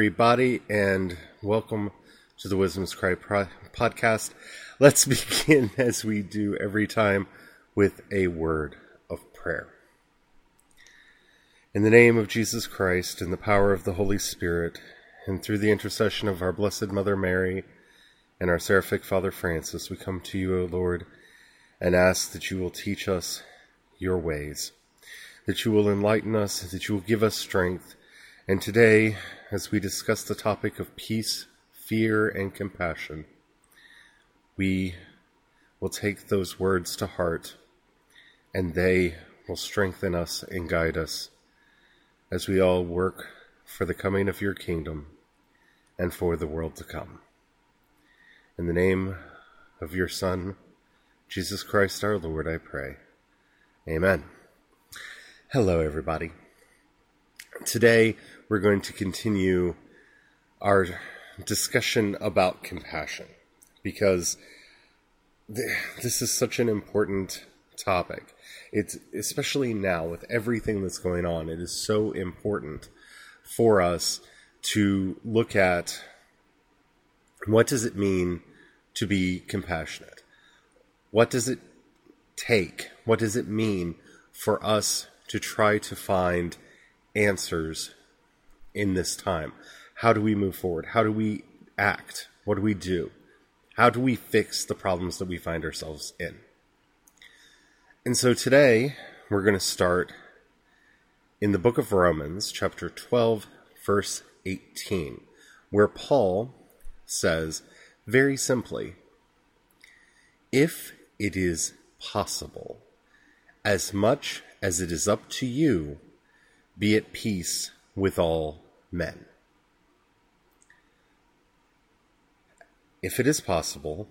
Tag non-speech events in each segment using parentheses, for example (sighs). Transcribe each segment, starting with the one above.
Everybody, and welcome to the Wisdom's Cry pro- podcast. Let's (laughs) begin, as we do every time, with a word of prayer. In the name of Jesus Christ, in the power of the Holy Spirit, and through the intercession of our Blessed Mother Mary and our Seraphic Father Francis, we come to you, O Lord, and ask that you will teach us your ways, that you will enlighten us, that you will give us strength and today, as we discuss the topic of peace, fear, and compassion, we will take those words to heart and they will strengthen us and guide us as we all work for the coming of your kingdom and for the world to come. In the name of your Son, Jesus Christ our Lord, I pray. Amen. Hello, everybody. Today, we're going to continue our discussion about compassion because th- this is such an important topic. It's especially now with everything that's going on, it is so important for us to look at what does it mean to be compassionate? What does it take? What does it mean for us to try to find answers in this time? How do we move forward? How do we act? What do we do? How do we fix the problems that we find ourselves in? And so today we're going to start in the book of Romans, chapter 12, verse 18, where Paul says very simply, If it is possible, as much as it is up to you, be at peace with all men. If it is possible,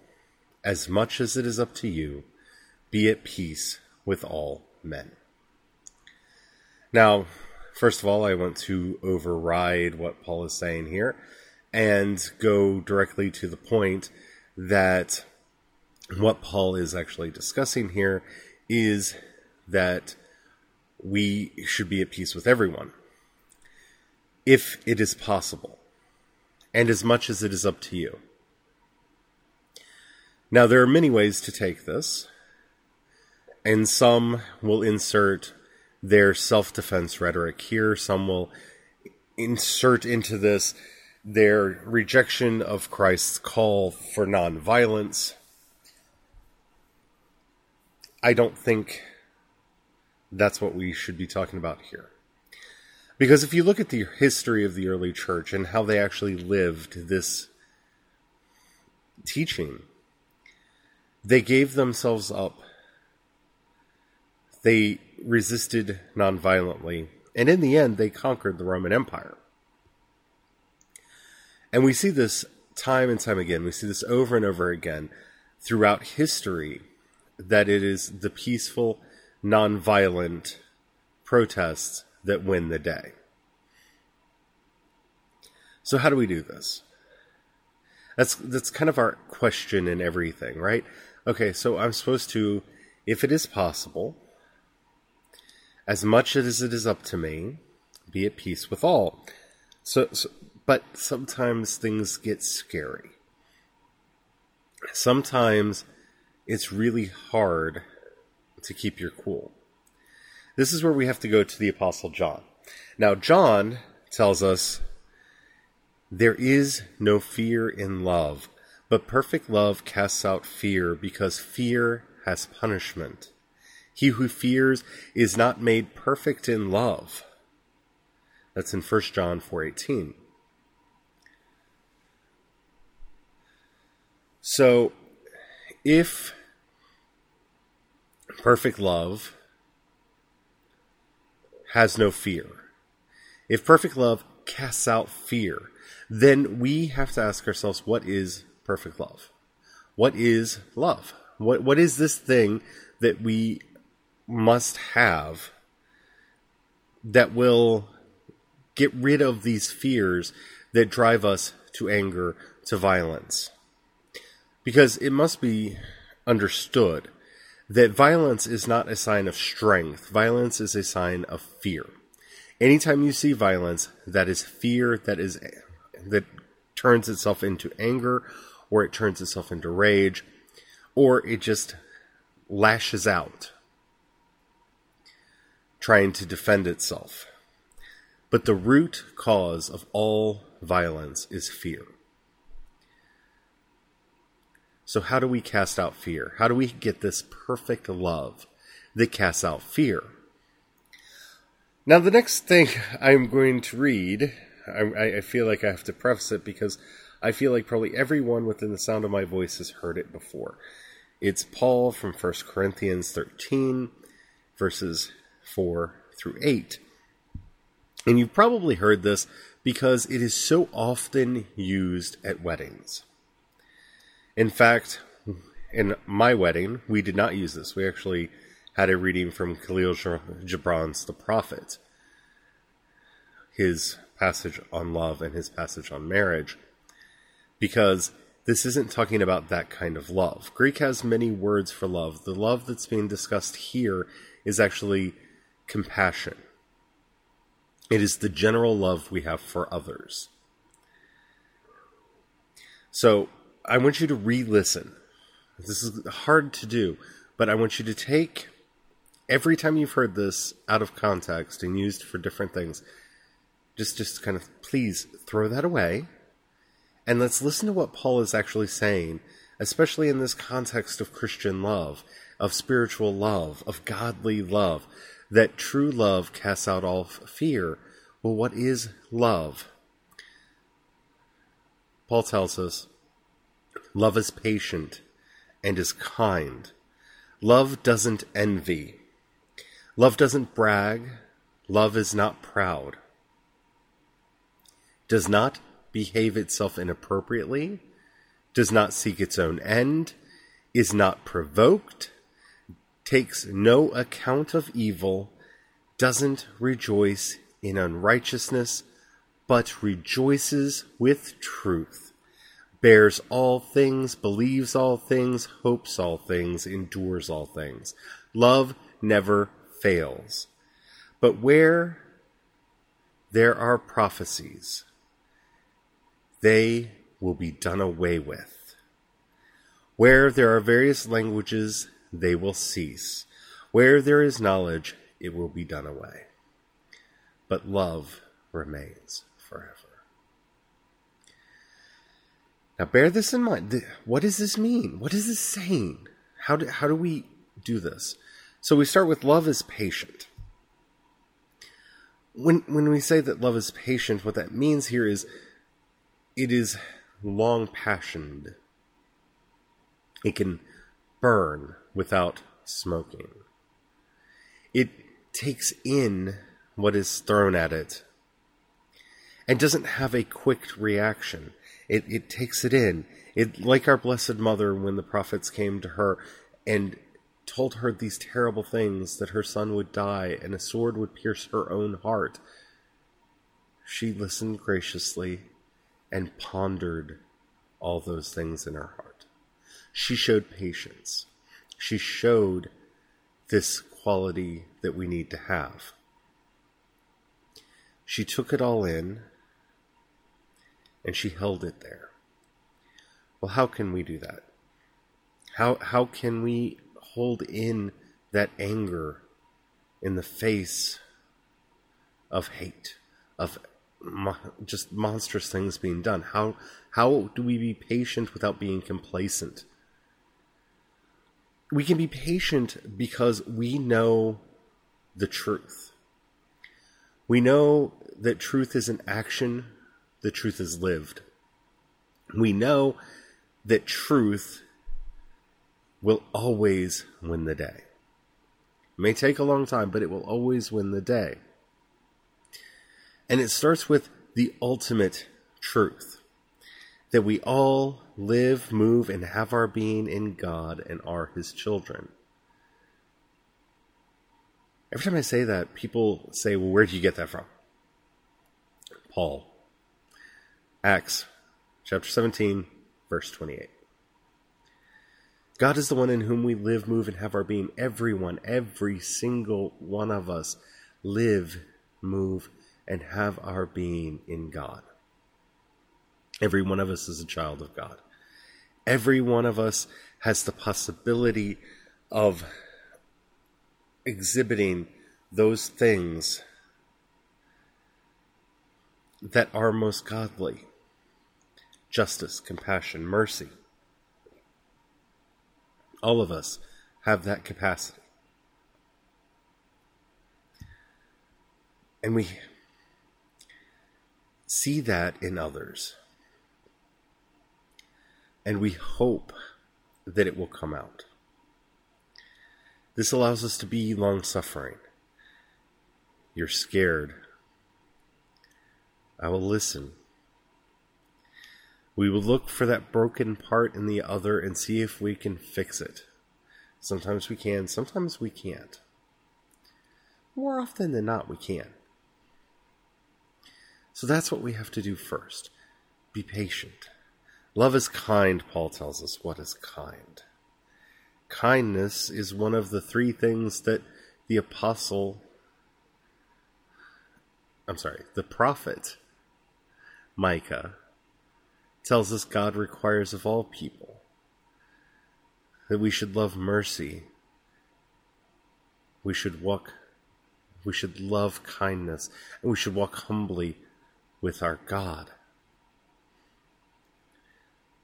as much as it is up to you, be at peace with all men. Now, first of all, I want to override what Paul is saying here and go directly to the point that what Paul is actually discussing here is that we should be at peace with everyone if it is possible, and as much as it is up to you. Now, there are many ways to take this, and some will insert their self defense rhetoric here, some will insert into this their rejection of Christ's call for nonviolence. I don't think that's what we should be talking about here. Because if you look at the history of the early church and how they actually lived this teaching, they gave themselves up. They resisted nonviolently. And in the end, they conquered the Roman Empire. And we see this time and time again. We see this over and over again throughout history that it is the peaceful, nonviolent protests that win the day. So how do we do this? That's that's kind of our question in everything, right? Okay, so I'm supposed to if it is possible as much as it is up to me, be at peace with all. So, so but sometimes things get scary. Sometimes it's really hard to keep your cool. This is where we have to go to the Apostle John. Now, John tells us there is no fear in love, but perfect love casts out fear because fear has punishment. He who fears is not made perfect in love. That's in 1 John 4:18. So, if perfect love has no fear, if perfect love casts out fear, then we have to ask ourselves what is perfect love? What is love? What what is this thing that we must have that will get rid of these fears that drive us to anger, to violence? Because it must be understood that violence is not a sign of strength. Violence is a sign of fear. Anytime you see violence, that is fear that is that turns itself into anger or it turns itself into rage or it just lashes out trying to defend itself. But the root cause of all violence is fear. So, how do we cast out fear? How do we get this perfect love that casts out fear? Now, the next thing I'm going to read, I, I, feel like I have to preface it because I feel like probably everyone within the sound of my voice has heard it before. It's Paul from 1 Corinthians 13, verses 4 through 8. And you've probably heard this because it is so often used at weddings. In fact, in my wedding, we did not use this. We actually had a reading from Kahlil Gibran's The Prophet, his passage on love and his passage on marriage, because this isn't talking about that kind of love. Greek has many words for love. The love that's being discussed here is actually compassion. It is the general love we have for others. So, I want you to re listen. This is hard to do, but I want you to take every time you've heard this out of context and used for different things, just just kind of please throw that away and let's listen to what Paul is actually saying, especially in this context of Christian love, of spiritual love, of godly love, that true love casts out all fear. Well, what is love? Paul tells us Love is patient and is kind. Love doesn't envy. Love doesn't brag. Love is not proud. Does not behave itself inappropriately. Does not seek its own end. Is not provoked. Takes no account of evil. Doesn't rejoice in unrighteousness, but rejoices with truth bears all things, believes all things, hopes all things, endures all things. Love never fails. But where there are prophecies, they will be done away with. Where there are various languages, they will cease. Where there is knowledge, it will be done away. But love remains forever. Now, bear this in mind. What does this mean? What is this saying? How do, how do we do this? So we start with love is patient. When, when we say that love is patient, what that means here is it is long passioned. It can burn without smoking. It takes in what is thrown at it and doesn't have a quick reaction. It, it takes it in. It like our Blessed Mother when the prophets came to her and told her these terrible things that her son would die and a sword would pierce her own heart. She listened graciously and pondered all those things in her heart. She showed patience. She showed this quality that we need to have. She took it all in and she held it there. Well, how can we do that? How how can we hold in that anger in the face of hate, of mo- just monstrous things being done? How how do we be patient without being complacent? We can be patient because we know the truth. We know that truth is an action the truth is lived. We know that truth will always win the day. It may take a long time, but it will always win the day. And it starts with the ultimate truth that we all live, move, and have our being in God and are His children. Every time I say that, people say, Well, where did you get that from? Paul. Acts chapter 17, verse 28. God is the one in whom we live, move, and have our being. Everyone, every single one of us live, move, and have our being in God. Every one of us is a child of God. Every one of us has the possibility of exhibiting those things that are most godly justice, compassion, mercy. All of us have that capacity. And we see that in others. And we hope that it will come out. This allows us to be long suffering. You're scared. I will listen. We will look for that broken part in the other and see if we can fix it. Sometimes we can, sometimes we can't. More often than not, we can. So that's what we have to do first. Be patient. Love is kind, Paul tells us. What is kind? Kindness is one of the three things that the apostle, I'm sorry, the prophet Micah tells us God requires of all people that we should love mercy, we should walk, we should love kindness, and we should walk humbly with our God.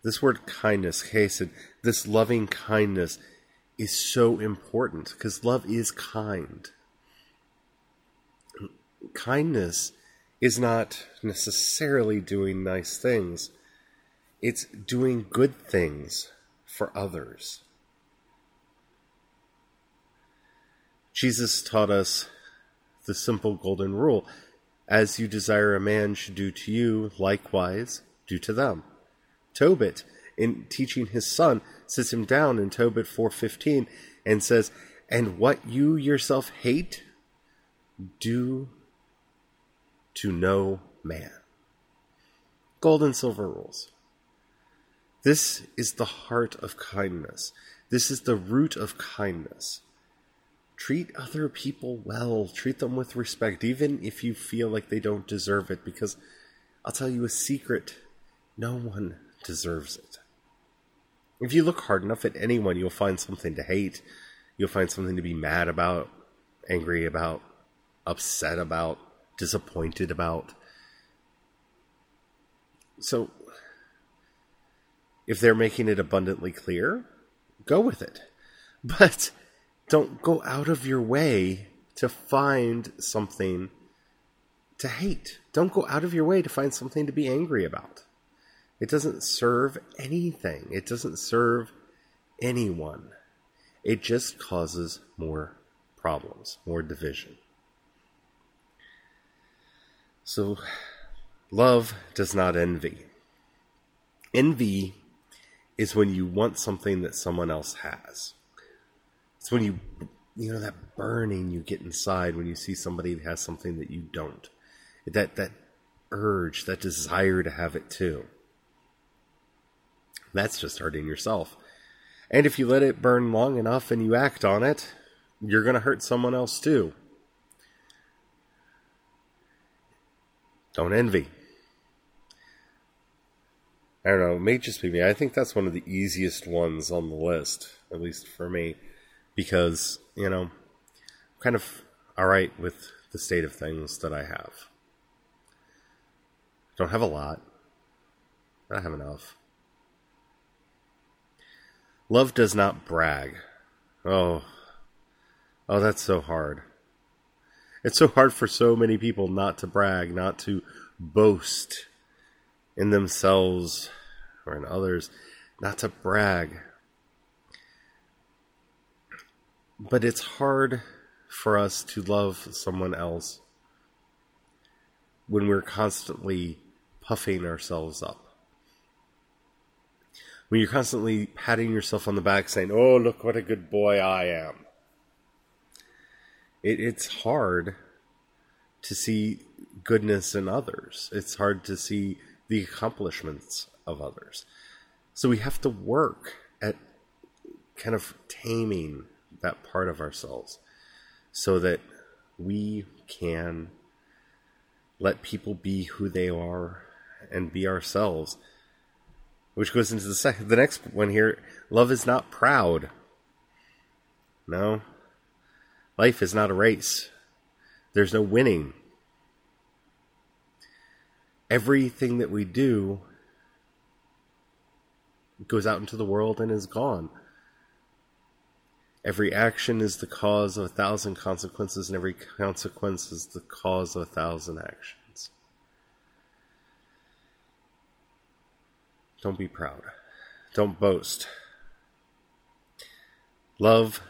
This word kindness, chesed, this loving kindness is so important because love is kind. Kindness is not necessarily doing nice things, it's doing good things for others. Jesus taught us the simple golden rule as you desire a man should do to you, likewise do to them. Tobit, in teaching his son, sits him down in Tobit 4:15 and says, "And what you yourself hate, do to no man." Gold and silver rules. This is the heart of kindness. This is the root of kindness. Treat other people well. Treat them with respect, even if you feel like they don't deserve it, because I'll tell you a secret no one deserves it. If you look hard enough at anyone, you'll find something to hate. You'll find something to be mad about, angry about, upset about, disappointed about. So, if they're making it abundantly clear, go with it. (laughs) But don't go out of your way to find something to hate. Don't go out of your way to find something to be angry about. It doesn't serve anything, it doesn't serve anyone. It just causes more problems, more division. So, love does not envy. Envy is when you want something that someone else has. It's when you, you know, that burning you get inside when you see somebody that has something that you don't. That, that urge, that desire to have it too. That's just hurting yourself. And if you let it burn long enough and you act on it, you're going to hurt someone else too. Don't envy. I don't know, it may just be me. I think that's one of the easiest ones on the list, at least for me, because, you know, I'm kind of alright with the state of things that I have. Don't have a lot. I have enough. Love does not brag. Oh. Oh, that's so hard. It's so hard for so many people not to brag, not to boast in themselves or in others, not to brag. But it's hard for us to love someone else when we're constantly puffing ourselves up. When you're constantly patting yourself on the back saying, Oh, look what a good boy I am. It, it's hard to see goodness in others. It's hard to see the accomplishments of others. So we have to work at kind of taming that part of ourselves so that we can let people be who they are and be ourselves. Which goes into the second, the next one here. Love is not proud. No. Life is not a race. There's no winning. Everything that we do goes out into the world and is gone. Every action is the cause of a thousand consequences, and every consequence is the cause of a thousand actions. Don't be proud. Don't boast. Love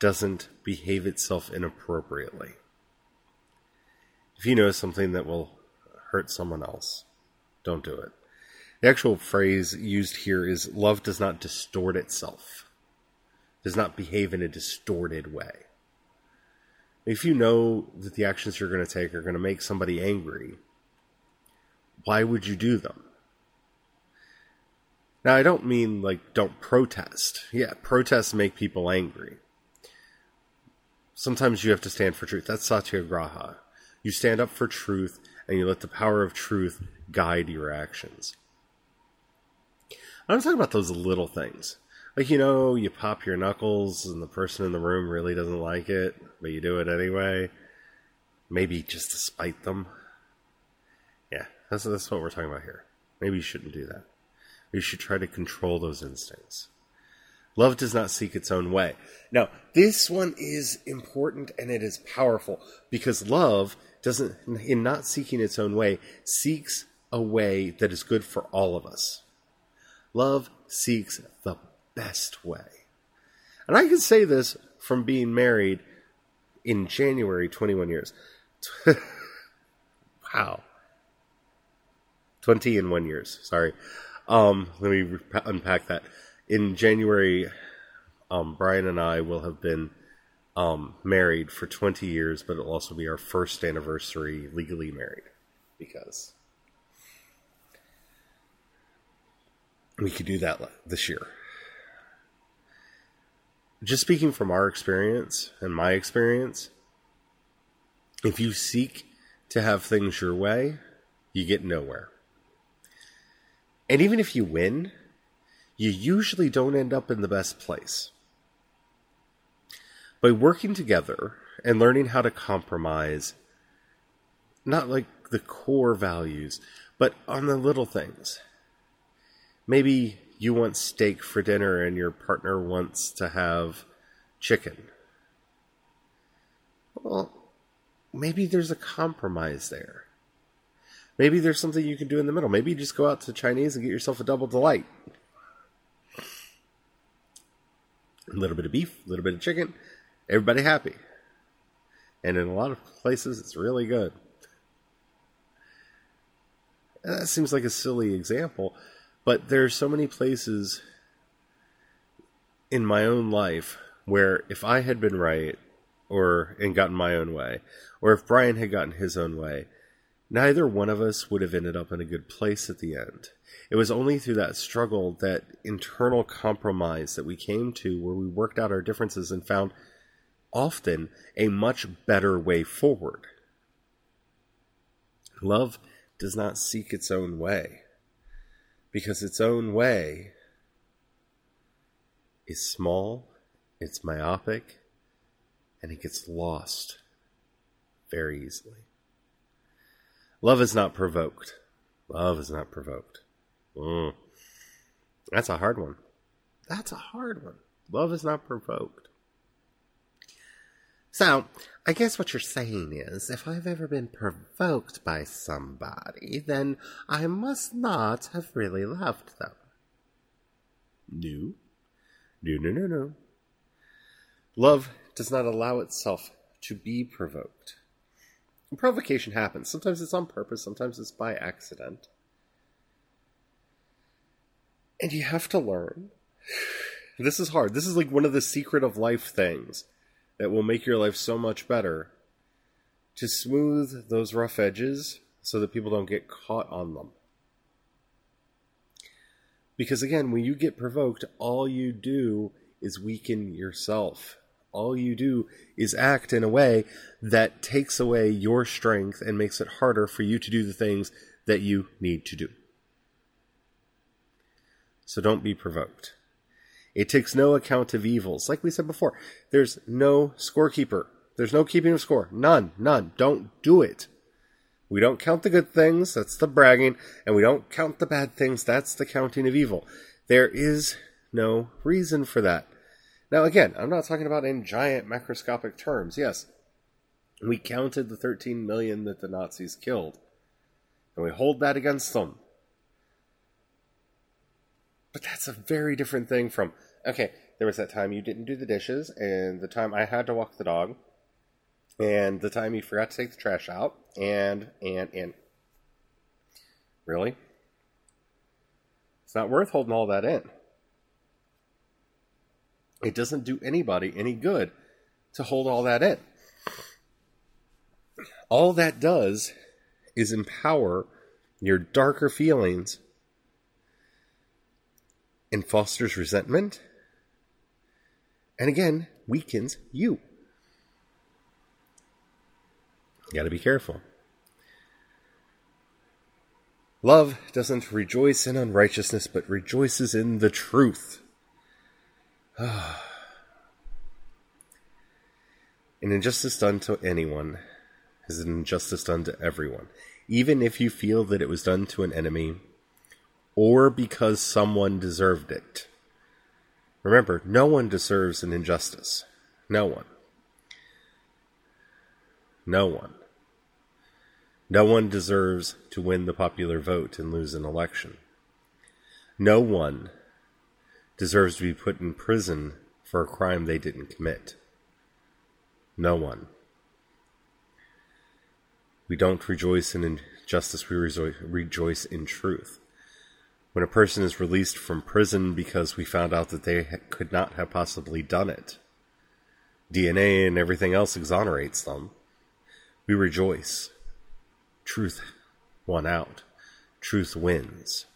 doesn't behave itself inappropriately. If you know something that will hurt someone else, don't do it. The actual phrase used here is love does not distort itself, does not behave in a distorted way. If you know that the actions you're going to take are going to make somebody angry, why would you do them? Now, I don't mean like don't protest. Yeah, protests make people angry. Sometimes you have to stand for truth. That's satyagraha. You stand up for truth and you let the power of truth guide your actions. I'm talking about those little things. Like, you know, you pop your knuckles and the person in the room really doesn't like it, but you do it anyway. Maybe just to spite them. Yeah, that's, that's what we're talking about here. Maybe you shouldn't do that. You should try to control those instincts. Love does not seek its own way. Now, this one is important and it is powerful because love doesn't, in not seeking its own way, seeks a way that is good for all of us. Love seeks the best way. And I can say this from being married in January 21 years. (laughs) wow. 20 in one years. Sorry. Um, let me unpack that. In January, um, Brian and I will have been um, married for 20 years, but it'll also be our first anniversary legally married because we could do that this year. Just speaking from our experience and my experience, if you seek to have things your way, you get nowhere. And even if you win, you usually don't end up in the best place. By working together and learning how to compromise, not like the core values, but on the little things. Maybe you want steak for dinner and your partner wants to have chicken. Well, maybe there's a compromise there. Maybe there's something you can do in the middle. Maybe you just go out to Chinese and get yourself a double delight. A little bit of beef, a little bit of chicken, everybody happy. And in a lot of places, it's really good. And that seems like a silly example, but there are so many places in my own life where if I had been right or and gotten my own way, or if Brian had gotten his own way, neither one of us would have ended up in a good place at the end. It was only through that struggle, that internal compromise that we came to where we worked out our differences and found often a much better way forward. Love does not seek its own way because its own way is small, it's myopic, and it gets lost very easily. Love is not provoked. Love is not provoked. Mm. That's a hard one. That's a hard one. Love is not provoked. So, I guess what you're saying is if I've ever been provoked by somebody, then I must not have really loved them. No. No, no, no, no. Love does not allow itself to be provoked. And provocation happens. Sometimes it's on purpose, sometimes it's by accident. And you have to learn. (sighs) This is hard. This is like one of the secret of life things that will make your life so much better to smooth those rough edges so that people don't get caught on them. Because again, when you get provoked, all you do is weaken yourself. All you do is act in a way that takes away your strength and makes it harder for you to do the things that you need to do. So don't be provoked. It takes no account of evils. Like we said before, there's no scorekeeper. There's no keeping of score. None. None. Don't do it. We don't count the good things, that's the bragging, and we don't count the bad things, that's the counting of evil. There is no reason for that. Now, again, I'm not talking about in giant macroscopic terms. Yes, we counted the 13 million that the Nazis killed, and we hold that against them. But that's a very different thing from, okay, there was that time you didn't do the dishes, and the time I had to walk the dog, and the time you forgot to take the trash out, and, and, and. Really? It's not worth holding all that in. It doesn't do anybody any good to hold all that in. All that does is empower your darker feelings and fosters resentment, and again, weakens you. You gotta be careful. Love doesn't rejoice in unrighteousness, but rejoices in the truth. (sighs) An injustice done to anyone is an injustice done to everyone, even if you feel that it was done to an enemy or because someone deserved it. Remember, no one deserves an injustice. No one. No one. No one deserves to win the popular vote and lose an election. No one deserves to be put in prison for a crime they didn't commit. No one. We don't rejoice in injustice, we rejoice in truth when a person is released from prison because we found out that they could not have possibly done it. DNA and everything else exonerates them. We rejoice. Truth won out. Truth wins.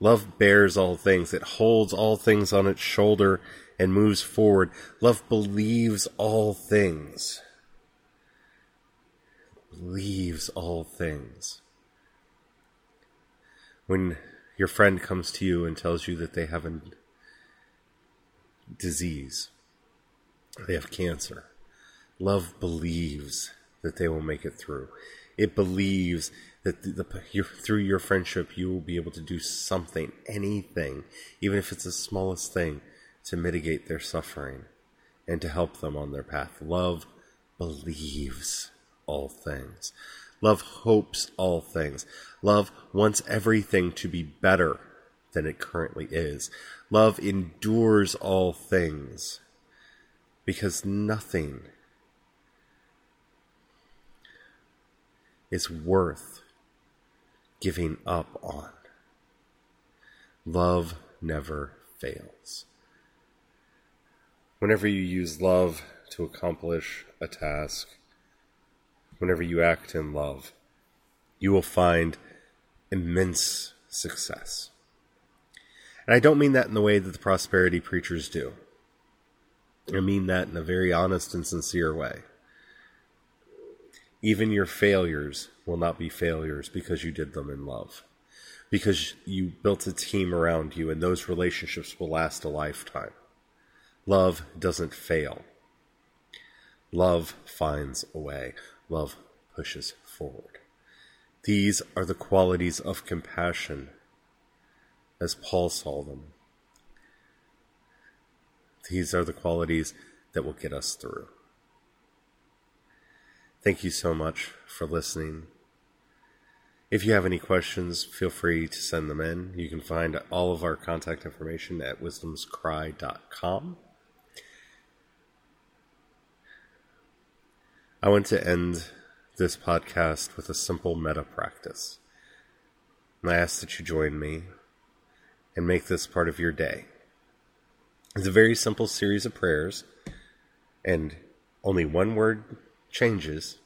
Love bears all things. It holds all things on its shoulder and moves forward. Love believes all things. Believes all things. When your friend comes to you and tells you that they have a disease, they have cancer. Love believes that they will make it through. It believes that the, the your, through your friendship you will be able to do something, anything, even if it's the smallest thing, to mitigate their suffering and to help them on their path. Love believes all things. Love hopes all things. Love wants everything to be better than it currently is. Love endures all things because nothing is worth giving up on. Love never fails. Whenever you use love to accomplish a task, whenever you act in love, you will find immense success. And I don't mean that in the way that the prosperity preachers do. I mean that in a very honest and sincere way. Even your failures will not be failures because you did them in love. Because you built a team around you, and those relationships will last a lifetime. Love doesn't fail. Love finds a way. Love pushes forward. These are the qualities of compassion, as Paul saw them. These are the qualities that will get us through. Thank you so much for listening. If you have any questions, feel free to send them in. You can find all of our contact information at wisdomscry.com. I want to end this podcast with a simple metta practice. And I ask that you join me and make this part of your day. It's a very simple series of prayers, and only one word changes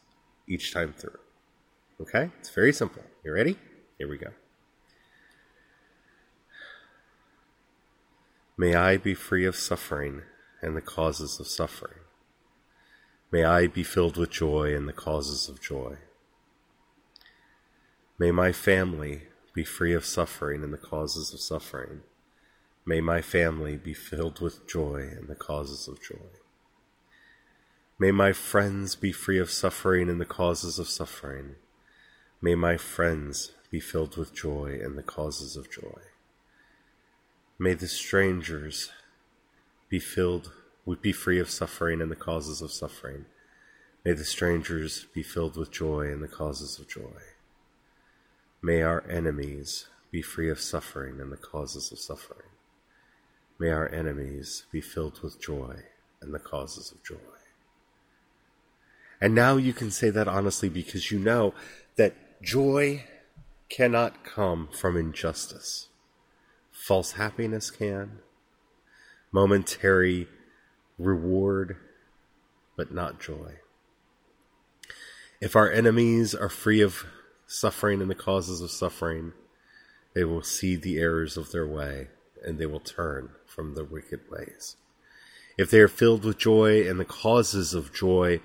each time through. Okay? It's very simple. You ready? Here we go. May I be free of suffering and the causes of suffering. May I be filled with joy and the causes of joy. May my family be free of suffering and the causes of suffering. May my family be filled with joy and the causes of joy. May my friends be free of suffering and the causes of suffering. May my friends be filled with joy and the causes of joy. May the strangers be filled, be free of suffering and the causes of suffering. May the strangers be filled with joy and the causes of joy. May our enemies be free of suffering and the causes of suffering. May our enemies be filled with joy and the causes of joy. And now you can say that honestly because you know that joy cannot come from injustice. False happiness can. Momentary reward, but not joy. If our enemies are free of suffering and the causes of suffering, they will see the errors of their way and they will turn from the wicked ways. If they are filled with joy and the causes of joy,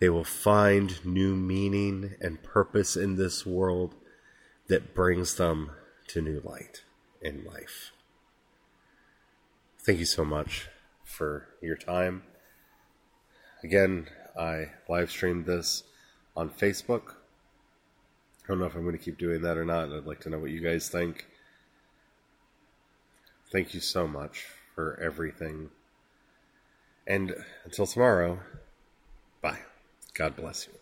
they will find new meaning and purpose in this world that brings them to new light in life. Thank you so much for your time. Again, I live streamed this on Facebook. I don't know if I'm going to keep doing that or not. I'd like to know what you guys think. Thank you so much for everything. And until tomorrow, bye. God bless you.